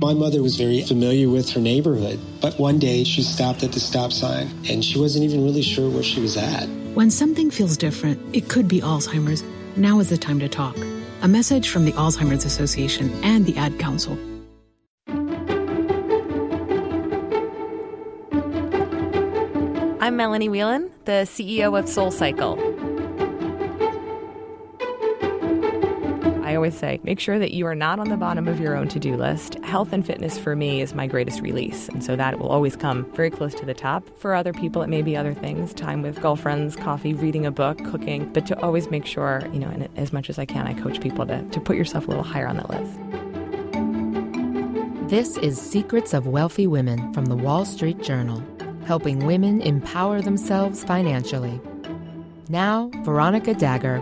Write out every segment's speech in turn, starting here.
My mother was very familiar with her neighborhood, but one day she stopped at the stop sign and she wasn't even really sure where she was at. When something feels different, it could be Alzheimer's. Now is the time to talk. A message from the Alzheimer's Association and the Ad Council. I'm Melanie Whelan, the CEO of SoulCycle. Always say, make sure that you are not on the bottom of your own to do list. Health and fitness for me is my greatest release. And so that will always come very close to the top. For other people, it may be other things time with girlfriends, coffee, reading a book, cooking. But to always make sure, you know, and as much as I can, I coach people to, to put yourself a little higher on that list. This is Secrets of Wealthy Women from the Wall Street Journal, helping women empower themselves financially. Now, Veronica Dagher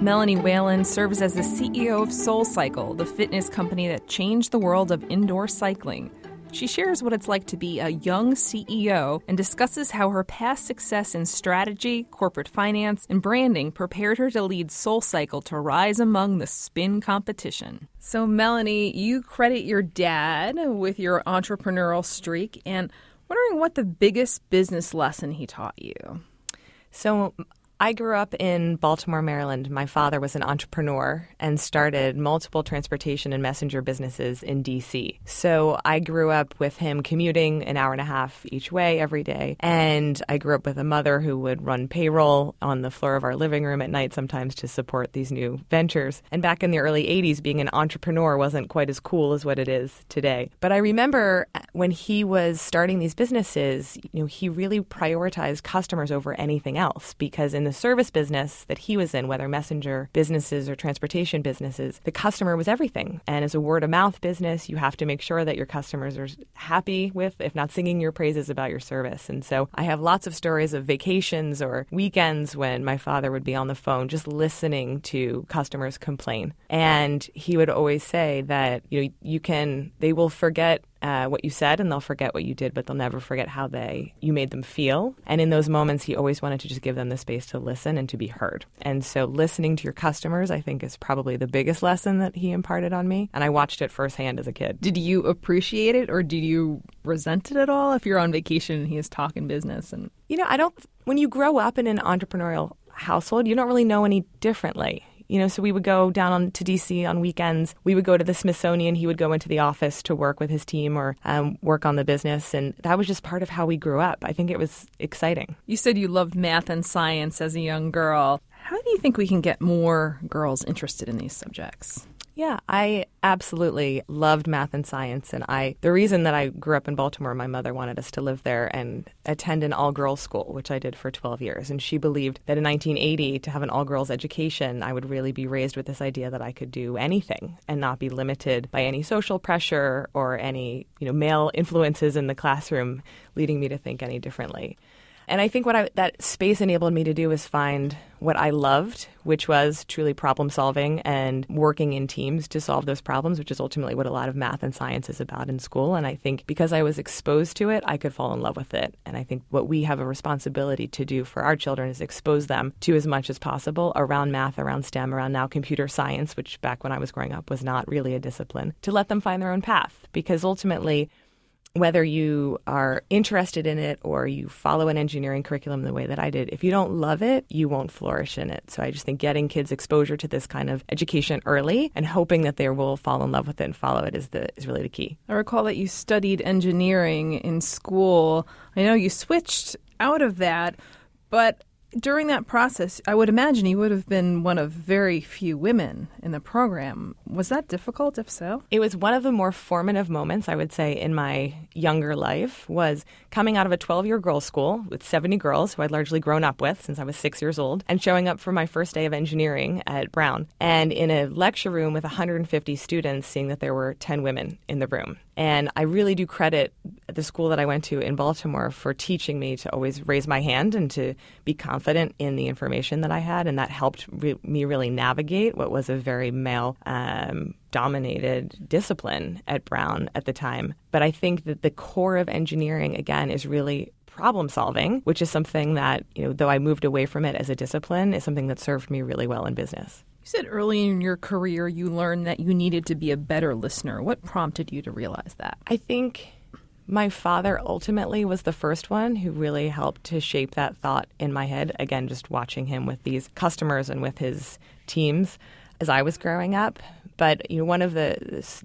Melanie Whelan serves as the CEO of SoulCycle, the fitness company that changed the world of indoor cycling. She shares what it's like to be a young CEO and discusses how her past success in strategy, corporate finance, and branding prepared her to lead SoulCycle to rise among the spin competition. So, Melanie, you credit your dad with your entrepreneurial streak, and wondering what the biggest business lesson he taught you. So, I grew up in Baltimore, Maryland. My father was an entrepreneur and started multiple transportation and messenger businesses in DC. So I grew up with him commuting an hour and a half each way every day. And I grew up with a mother who would run payroll on the floor of our living room at night sometimes to support these new ventures. And back in the early 80s, being an entrepreneur wasn't quite as cool as what it is today. But I remember when he was starting these businesses, you know, he really prioritized customers over anything else because in the service business that he was in, whether messenger businesses or transportation businesses, the customer was everything. And as a word of mouth business, you have to make sure that your customers are happy with, if not singing your praises about your service. And so I have lots of stories of vacations or weekends when my father would be on the phone just listening to customers complain. And he would always say that, you know, you can, they will forget uh, what you said and they'll forget what you did, but they'll never forget how they you made them feel. And in those moments, he always wanted to just give them the space to listen and to be heard. And so, listening to your customers, I think, is probably the biggest lesson that he imparted on me. And I watched it firsthand as a kid. Did you appreciate it, or did you resent it at all? If you're on vacation and he is talking business, and you know, I don't. When you grow up in an entrepreneurial household, you don't really know any differently. You know, so we would go down on, to DC on weekends. We would go to the Smithsonian. He would go into the office to work with his team or um, work on the business. And that was just part of how we grew up. I think it was exciting. You said you loved math and science as a young girl. How do you think we can get more girls interested in these subjects? Yeah, I absolutely loved math and science. And I, the reason that I grew up in Baltimore, my mother wanted us to live there and attend an all girls school, which I did for 12 years. And she believed that in 1980, to have an all girls education, I would really be raised with this idea that I could do anything and not be limited by any social pressure or any, you know, male influences in the classroom leading me to think any differently. And I think what I, that space enabled me to do was find what I loved, which was truly problem solving and working in teams to solve those problems, which is ultimately what a lot of math and science is about in school. And I think because I was exposed to it, I could fall in love with it. And I think what we have a responsibility to do for our children is expose them to as much as possible around math, around STEM, around now computer science, which back when I was growing up was not really a discipline, to let them find their own path. Because ultimately, whether you are interested in it or you follow an engineering curriculum the way that I did, if you don't love it, you won't flourish in it. So I just think getting kids exposure to this kind of education early and hoping that they will fall in love with it and follow it is the is really the key. I recall that you studied engineering in school. I know you switched out of that, but during that process, I would imagine you would have been one of very few women in the program. Was that difficult, if so? It was one of the more formative moments, I would say, in my younger life was coming out of a 12-year girls' school with 70 girls who I'd largely grown up with since I was six years old and showing up for my first day of engineering at Brown. And in a lecture room with 150 students, seeing that there were 10 women in the room. And I really do credit the school that I went to in Baltimore for teaching me to always raise my hand and to be confident in the information that I had. And that helped re- me really navigate what was a very male um, dominated discipline at Brown at the time. But I think that the core of engineering, again, is really problem solving, which is something that, you know, though I moved away from it as a discipline, is something that served me really well in business. You said early in your career you learned that you needed to be a better listener. What prompted you to realize that? I think my father ultimately was the first one who really helped to shape that thought in my head. Again, just watching him with these customers and with his teams as I was growing up. But you know, one of the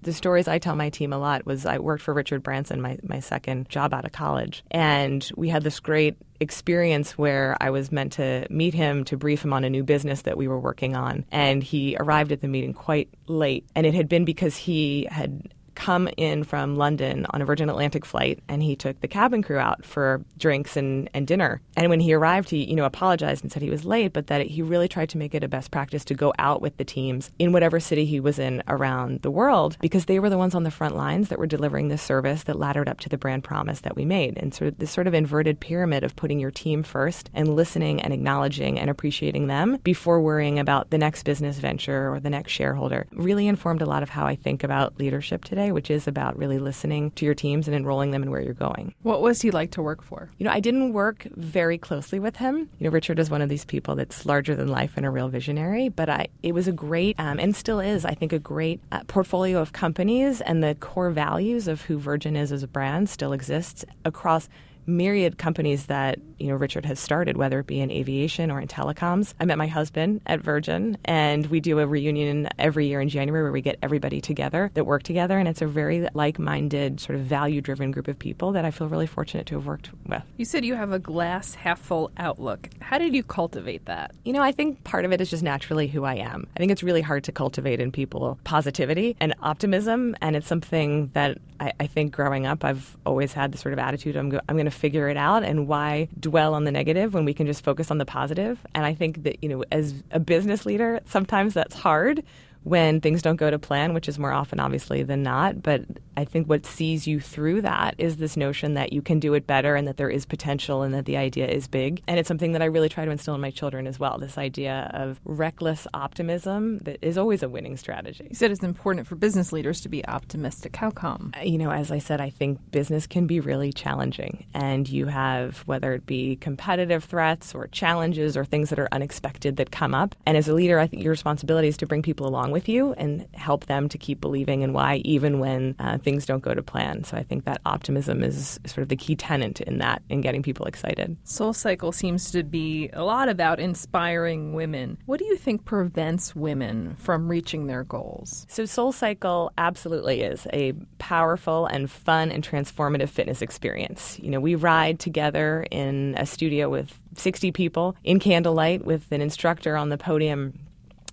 the stories I tell my team a lot was I worked for Richard Branson, my my second job out of college, and we had this great experience where I was meant to meet him to brief him on a new business that we were working on. And he arrived at the meeting quite late. And it had been because he had come in from London on a Virgin Atlantic flight and he took the cabin crew out for drinks and, and dinner. And when he arrived, he, you know, apologized and said he was late, but that he really tried to make it a best practice to go out with the teams in whatever city he was in around the world because they were the ones on the front lines that were delivering this service that laddered up to the brand promise that we made. And sort of this sort of inverted pyramid of putting your team first and listening and acknowledging and appreciating them before worrying about the next business venture or the next shareholder really informed a lot of how I think about leadership today today, which is about really listening to your teams and enrolling them in where you're going. What was he like to work for? You know, I didn't work very closely with him. You know, Richard is one of these people that's larger than life and a real visionary, but I, it was a great, um, and still is, I think, a great uh, portfolio of companies and the core values of who Virgin is as a brand still exists across myriad companies that you know Richard has started, whether it be in aviation or in telecoms. I met my husband at Virgin, and we do a reunion every year in January where we get everybody together that work together, and it's a very like-minded, sort of value-driven group of people that I feel really fortunate to have worked with. You said you have a glass half full outlook. How did you cultivate that? You know, I think part of it is just naturally who I am. I think it's really hard to cultivate in people positivity and optimism, and it's something that I, I think growing up I've always had the sort of attitude I'm, go- I'm going to figure it out and why dwell on the negative when we can just focus on the positive. And I think that, you know, as a business leader, sometimes that's hard when things don't go to plan, which is more often obviously than not. But I think what sees you through that is this notion that you can do it better and that there is potential and that the idea is big. And it's something that I really try to instill in my children as well this idea of reckless optimism that is always a winning strategy. You said it's important for business leaders to be optimistic. How come? Uh, you know, as I said, I think business can be really challenging. And you have, whether it be competitive threats or challenges or things that are unexpected that come up. And as a leader, I think your responsibility is to bring people along with you and help them to keep believing in why, even when uh, things don't go to plan. So I think that optimism is sort of the key tenant in that, in getting people excited. Soul Cycle seems to be a lot about inspiring women. What do you think prevents women from reaching their goals? So Soul Cycle absolutely is a powerful and fun and transformative fitness experience. You know, we ride together in a studio with 60 people in candlelight with an instructor on the podium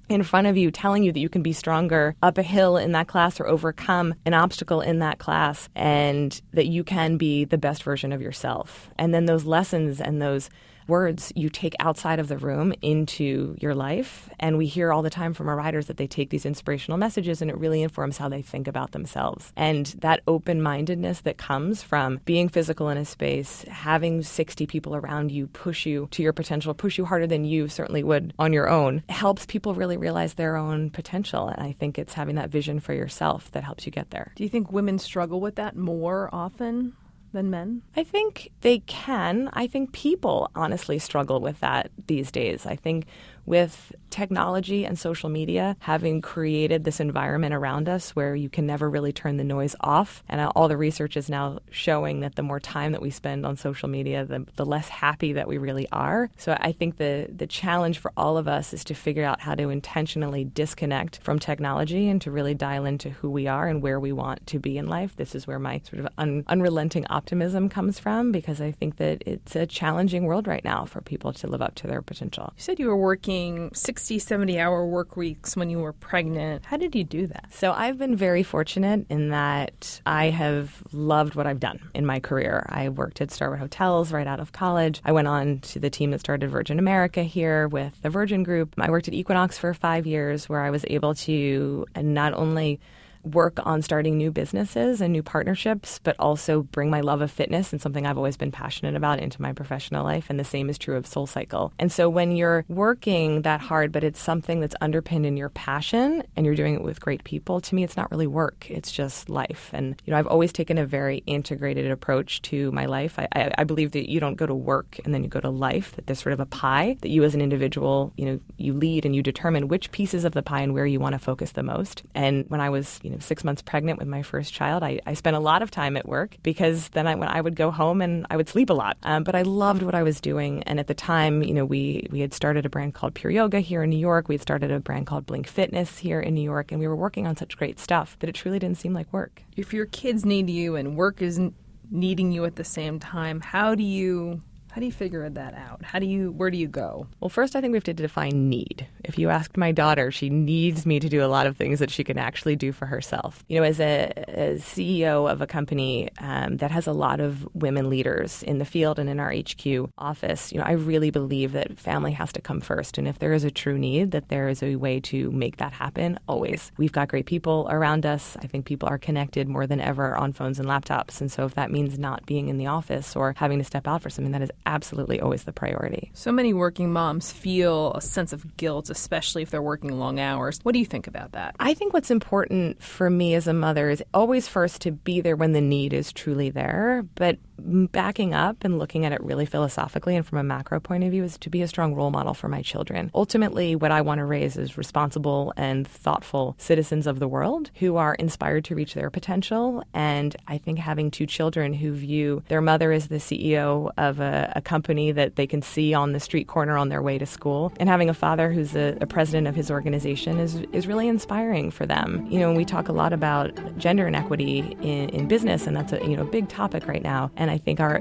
in front of you telling you that you can be stronger up a hill in that class or overcome an obstacle in that class and that you can be the best version of yourself. And then those lessons and those words you take outside of the room into your life. And we hear all the time from our writers that they take these inspirational messages and it really informs how they think about themselves. And that open mindedness that comes from being physical in a space, having 60 people around you push you to your potential, push you harder than you certainly would on your own, helps people really realize their own potential. And I think it's having that vision for yourself that helps you get there. Do you think women struggle with that more often? Than men? I think they can. I think people honestly struggle with that these days. I think with technology and social media having created this environment around us where you can never really turn the noise off. And all the research is now showing that the more time that we spend on social media, the, the less happy that we really are. So I think the, the challenge for all of us is to figure out how to intentionally disconnect from technology and to really dial into who we are and where we want to be in life. This is where my sort of un, unrelenting optimism comes from because I think that it's a challenging world right now for people to live up to their potential. You said you were working working 60, 70 hour work weeks when you were pregnant. How did you do that? So I've been very fortunate in that I have loved what I've done in my career. I worked at Starwood Hotels right out of college. I went on to the team that started Virgin America here with the Virgin Group. I worked at Equinox for five years where I was able to not only work on starting new businesses and new partnerships, but also bring my love of fitness and something I've always been passionate about into my professional life. And the same is true of Soul Cycle. And so when you're working that hard, but it's something that's underpinned in your passion and you're doing it with great people, to me, it's not really work. It's just life. And, you know, I've always taken a very integrated approach to my life. I, I, I believe that you don't go to work and then you go to life, that there's sort of a pie that you as an individual, you know, you lead and you determine which pieces of the pie and where you want to focus the most. And when I was, you know, six months pregnant with my first child, I, I spent a lot of time at work because then I, when I would go home and I would sleep a lot. Um, but I loved what I was doing. And at the time, you know, we, we had started a brand called Pure Yoga here in New York. We had started a brand called Blink Fitness here in New York. And we were working on such great stuff that it truly didn't seem like work. If your kids need you and work isn't needing you at the same time, how do you how do you figure that out? How do you where do you go? Well, first I think we have to define need. If you asked my daughter, she needs me to do a lot of things that she can actually do for herself. You know, as a as CEO of a company um, that has a lot of women leaders in the field and in our HQ office, you know, I really believe that family has to come first. And if there is a true need, that there is a way to make that happen. Always, we've got great people around us. I think people are connected more than ever on phones and laptops. And so, if that means not being in the office or having to step out for something, that is absolutely always the priority. So many working moms feel a sense of guilt, especially if they're working long hours. What do you think about that? I think what's important for me as a mother is always first to be there when the need is truly there, but backing up and looking at it really philosophically and from a macro point of view is to be a strong role model for my children. Ultimately, what I want to raise is responsible and thoughtful citizens of the world who are inspired to reach their potential. And I think having two children who view their mother as the CEO of a, a company that they can see on the street corner on their way to school, and having a father who's a, a president of his organization is, is really inspiring for them. You know, we talk a lot about gender inequity in, in business, and that's a you know big topic right now. And I think our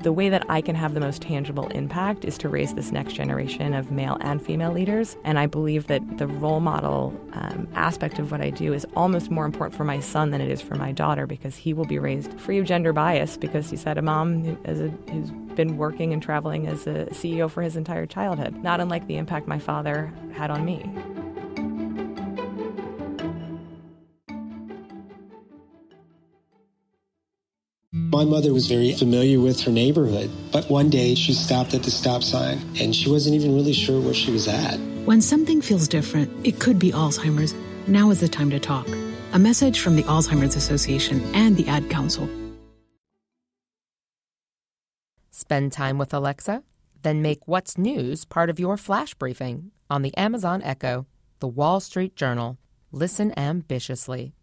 the way that I can have the most tangible impact is to raise this next generation of male and female leaders. And I believe that the role model um, aspect of what I do is almost more important for my son than it is for my daughter because he will be raised free of gender bias because he's had a mom who's been working and traveling as a CEO for his entire childhood, not unlike the impact my father had on me. My mother was very familiar with her neighborhood, but one day she stopped at the stop sign and she wasn't even really sure where she was at. When something feels different, it could be Alzheimer's. Now is the time to talk. A message from the Alzheimer's Association and the Ad Council. Spend time with Alexa? Then make What's News part of your flash briefing on the Amazon Echo, the Wall Street Journal. Listen ambitiously.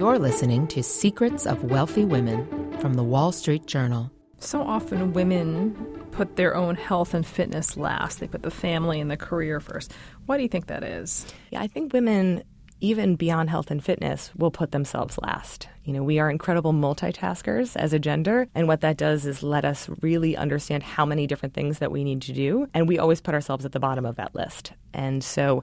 You're listening to Secrets of Wealthy Women from the Wall Street Journal. So often women put their own health and fitness last. They put the family and the career first. Why do you think that is? Yeah, I think women even beyond health and fitness, will put themselves last. You know, we are incredible multitaskers as a gender, and what that does is let us really understand how many different things that we need to do, and we always put ourselves at the bottom of that list. And so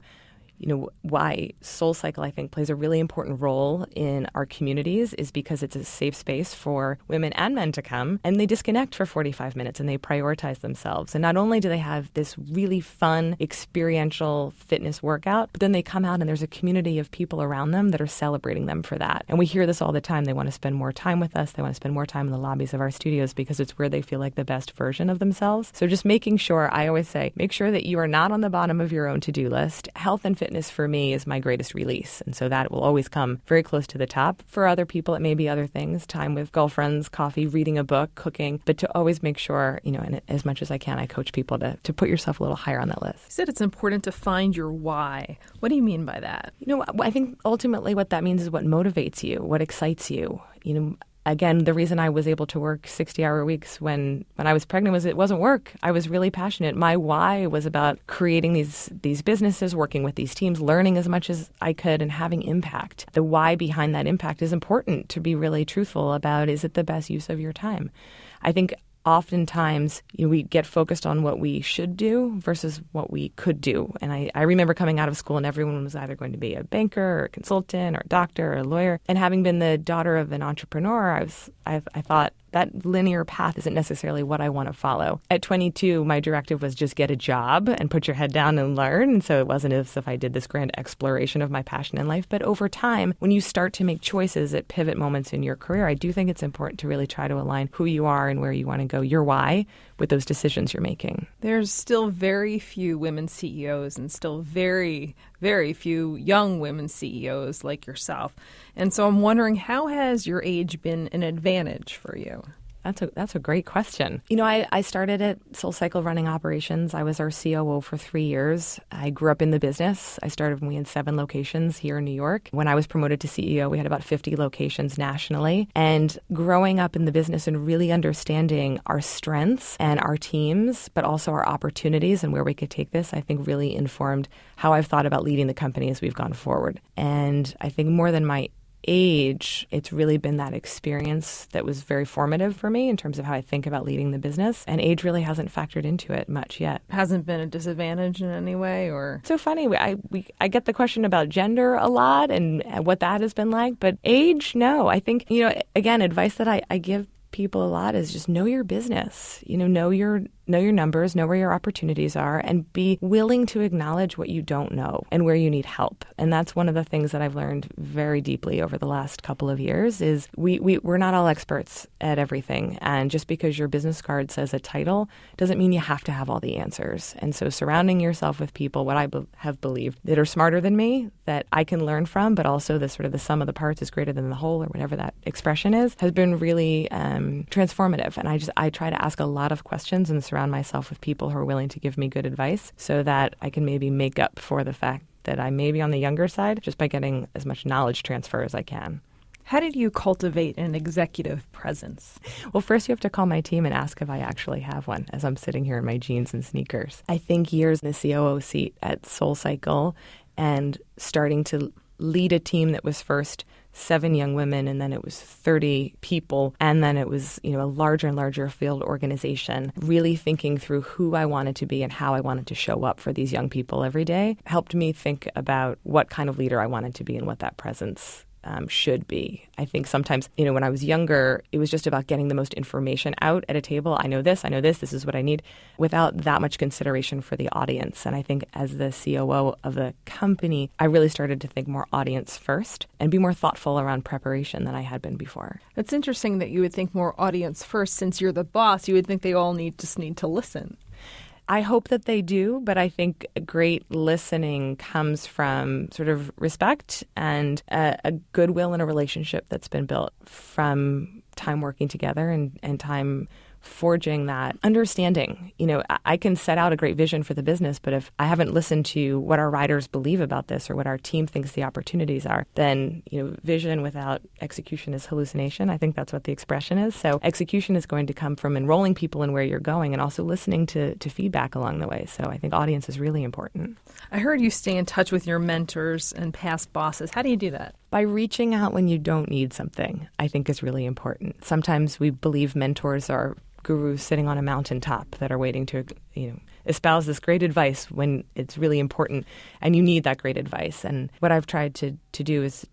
you know why soul cycle i think plays a really important role in our communities is because it's a safe space for women and men to come and they disconnect for 45 minutes and they prioritize themselves. And not only do they have this really fun experiential fitness workout but then they come out and there's a community of people around them that are celebrating them for that. And we hear this all the time. They want to spend more time with us. They want to spend more time in the lobbies of our studios because it's where they feel like the best version of themselves. So just making sure i always say make sure that you are not on the bottom of your own to-do list. Health and fitness fitness for me is my greatest release. And so that will always come very close to the top. For other people, it may be other things time with girlfriends, coffee, reading a book, cooking, but to always make sure, you know, and as much as I can, I coach people to, to put yourself a little higher on that list. You said it's important to find your why. What do you mean by that? You know, I think ultimately what that means is what motivates you, what excites you. You know, again, the reason I was able to work 60 hour weeks when, when I was pregnant was it wasn't work. I was really passionate. My why was about creating these, these businesses, working with these teams, learning as much as I could, and having impact. The why behind that impact is important to be really truthful about is it the best use of your time? I think oftentimes you know, we get focused on what we should do versus what we could do. And I, I remember coming out of school and everyone was either going to be a banker or a consultant or a doctor or a lawyer. And having been the daughter of an entrepreneur, I was I, I thought that linear path isn't necessarily what I want to follow. At 22, my directive was just get a job and put your head down and learn. And so it wasn't as if I did this grand exploration of my passion in life. But over time, when you start to make choices at pivot moments in your career, I do think it's important to really try to align who you are and where you want to go, your why, with those decisions you're making. There's still very few women CEOs and still very, very few young women CEOs like yourself. And so I'm wondering how has your age been an advantage for you? That's a that's a great question. You know, I, I started at SoulCycle running operations. I was our COO for three years. I grew up in the business. I started when we had seven locations here in New York. When I was promoted to CEO, we had about 50 locations nationally. And growing up in the business and really understanding our strengths and our teams, but also our opportunities and where we could take this, I think really informed how I've thought about leading the company as we've gone forward. And I think more than my age, it's really been that experience that was very formative for me in terms of how I think about leading the business. And age really hasn't factored into it much yet. Hasn't been a disadvantage in any way, or so funny. I we I get the question about gender a lot and what that has been like, but age, no. I think you know again, advice that I, I give people a lot is just know your business. You know, know your know your numbers, know where your opportunities are, and be willing to acknowledge what you don't know and where you need help. And that's one of the things that I've learned very deeply over the last couple of years is we, we we're not all experts at everything. And just because your business card says a title doesn't mean you have to have all the answers. And so surrounding yourself with people, what I be- have believed that are smarter than me, that I can learn from, but also the sort of the sum of the parts is greater than the whole, or whatever that expression is, has been really um, transformative. And I just I try to ask a lot of questions and surround surround myself with people who are willing to give me good advice so that I can maybe make up for the fact that I may be on the younger side just by getting as much knowledge transfer as I can. How did you cultivate an executive presence? Well, first you have to call my team and ask if I actually have one as I'm sitting here in my jeans and sneakers. I think years in the COO seat at SoulCycle and starting to lead a team that was first seven young women and then it was 30 people and then it was you know a larger and larger field organization really thinking through who i wanted to be and how i wanted to show up for these young people every day helped me think about what kind of leader i wanted to be and what that presence um, should be. I think sometimes, you know, when I was younger, it was just about getting the most information out at a table. I know this, I know this, this is what I need, without that much consideration for the audience. And I think as the COO of the company, I really started to think more audience first and be more thoughtful around preparation than I had been before. It's interesting that you would think more audience first since you're the boss. You would think they all need just need to listen. I hope that they do, but I think great listening comes from sort of respect and a, a goodwill in a relationship that's been built from time working together and, and time forging that understanding. You know, I can set out a great vision for the business, but if I haven't listened to what our riders believe about this or what our team thinks the opportunities are, then, you know, vision without execution is hallucination. I think that's what the expression is. So execution is going to come from enrolling people in where you're going and also listening to, to feedback along the way. So I think audience is really important. I heard you stay in touch with your mentors and past bosses. How do you do that? By reaching out when you don't need something, I think is really important. Sometimes we believe mentors are gurus sitting on a mountaintop that are waiting to, you know, espouse this great advice when it's really important and you need that great advice. And what I've tried to, to do is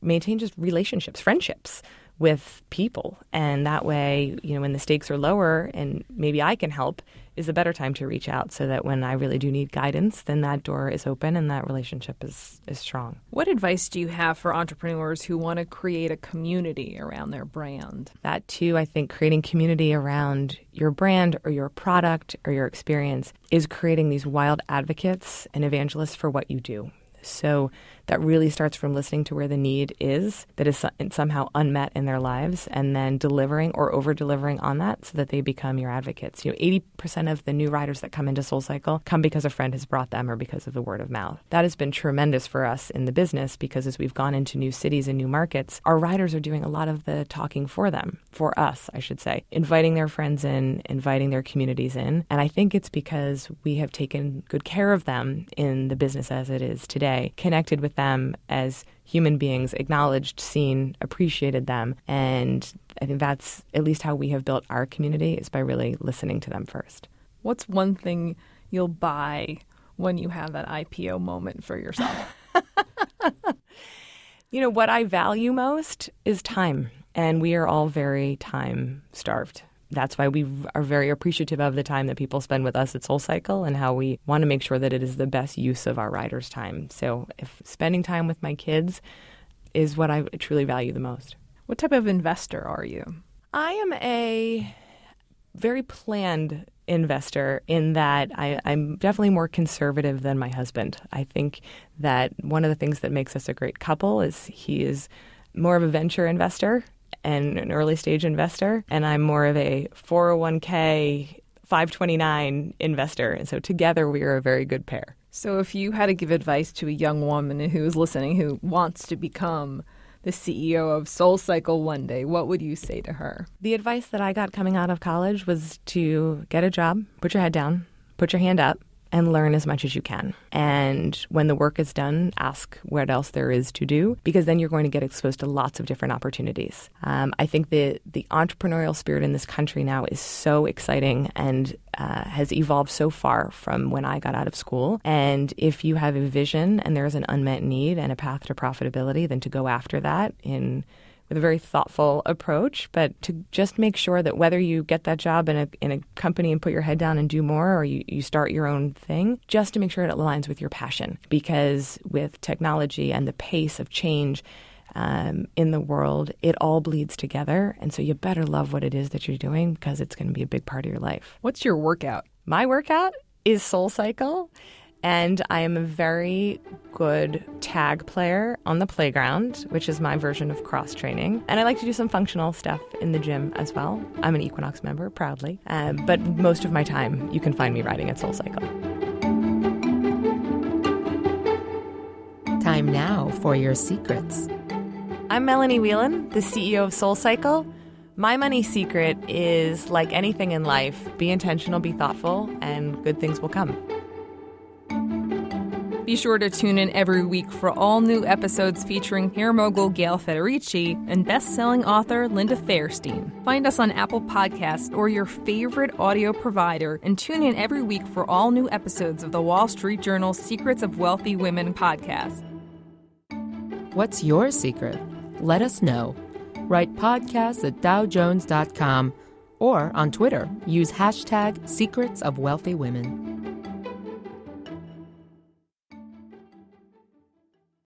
maintain just relationships, friendships with people. And that way, you know, when the stakes are lower and maybe I can help, is a better time to reach out so that when I really do need guidance, then that door is open and that relationship is, is strong. What advice do you have for entrepreneurs who want to create a community around their brand? That too, I think creating community around your brand or your product or your experience is creating these wild advocates and evangelists for what you do. So that really starts from listening to where the need is that is somehow unmet in their lives and then delivering or over delivering on that so that they become your advocates. You know, 80% of the new riders that come into SoulCycle come because a friend has brought them or because of the word of mouth. That has been tremendous for us in the business because as we've gone into new cities and new markets, our riders are doing a lot of the talking for them, for us, I should say, inviting their friends in, inviting their communities in. And I think it's because we have taken good care of them in the business as it is today, connected with them as human beings, acknowledged, seen, appreciated them. And I think that's at least how we have built our community is by really listening to them first. What's one thing you'll buy when you have that IPO moment for yourself? you know, what I value most is time. And we are all very time starved. That's why we are very appreciative of the time that people spend with us at Soul Cycle and how we want to make sure that it is the best use of our riders' time. So, if spending time with my kids is what I truly value the most. What type of investor are you? I am a very planned investor in that I, am definitely more conservative than my husband. I think that one of the things that makes us a great couple is he is more of a venture investor and an early stage investor, and I'm more of a 401k 529 investor. And so together we are a very good pair. So if you had to give advice to a young woman who is listening who wants to become the CEO of Soul Cycle one day, what would you say to her? The advice that I got coming out of college was to get a job, put your head down, put your hand up, and learn as much as you can. And when the work is done, ask what else there is to do, because then you're going to get exposed to lots of different opportunities. Um, I think the the entrepreneurial spirit in this country now is so exciting and uh, has evolved so far from when I got out of school. And if you have a vision and there is an unmet need and a path to profitability, then to go after that in with a very thoughtful approach, but to just make sure that whether you get that job in a, in a company and put your head down and do more or you, you start your own thing, just to make sure it aligns with your passion. Because with technology and the pace of change, um, in the world, it all bleeds together. And so you better love what it is that you're doing because it's going to be a big part of your life. What's your workout? My workout is Soul Cycle. And I am a very good tag player on the playground, which is my version of cross training. And I like to do some functional stuff in the gym as well. I'm an Equinox member, proudly. Uh, but most of my time, you can find me riding at Soul Cycle. Time now for your secrets. I'm Melanie Whelan, the CEO of Soul Cycle. My money secret is like anything in life be intentional, be thoughtful, and good things will come. Be sure to tune in every week for all new episodes featuring hair mogul Gail Federici and best-selling author Linda Fairstein. Find us on Apple Podcasts or your favorite audio provider and tune in every week for all new episodes of the Wall Street Journal Secrets of Wealthy Women podcast. What's your secret? Let us know. Write podcasts at dowjones.com or on Twitter, use hashtag secrets of wealthy women.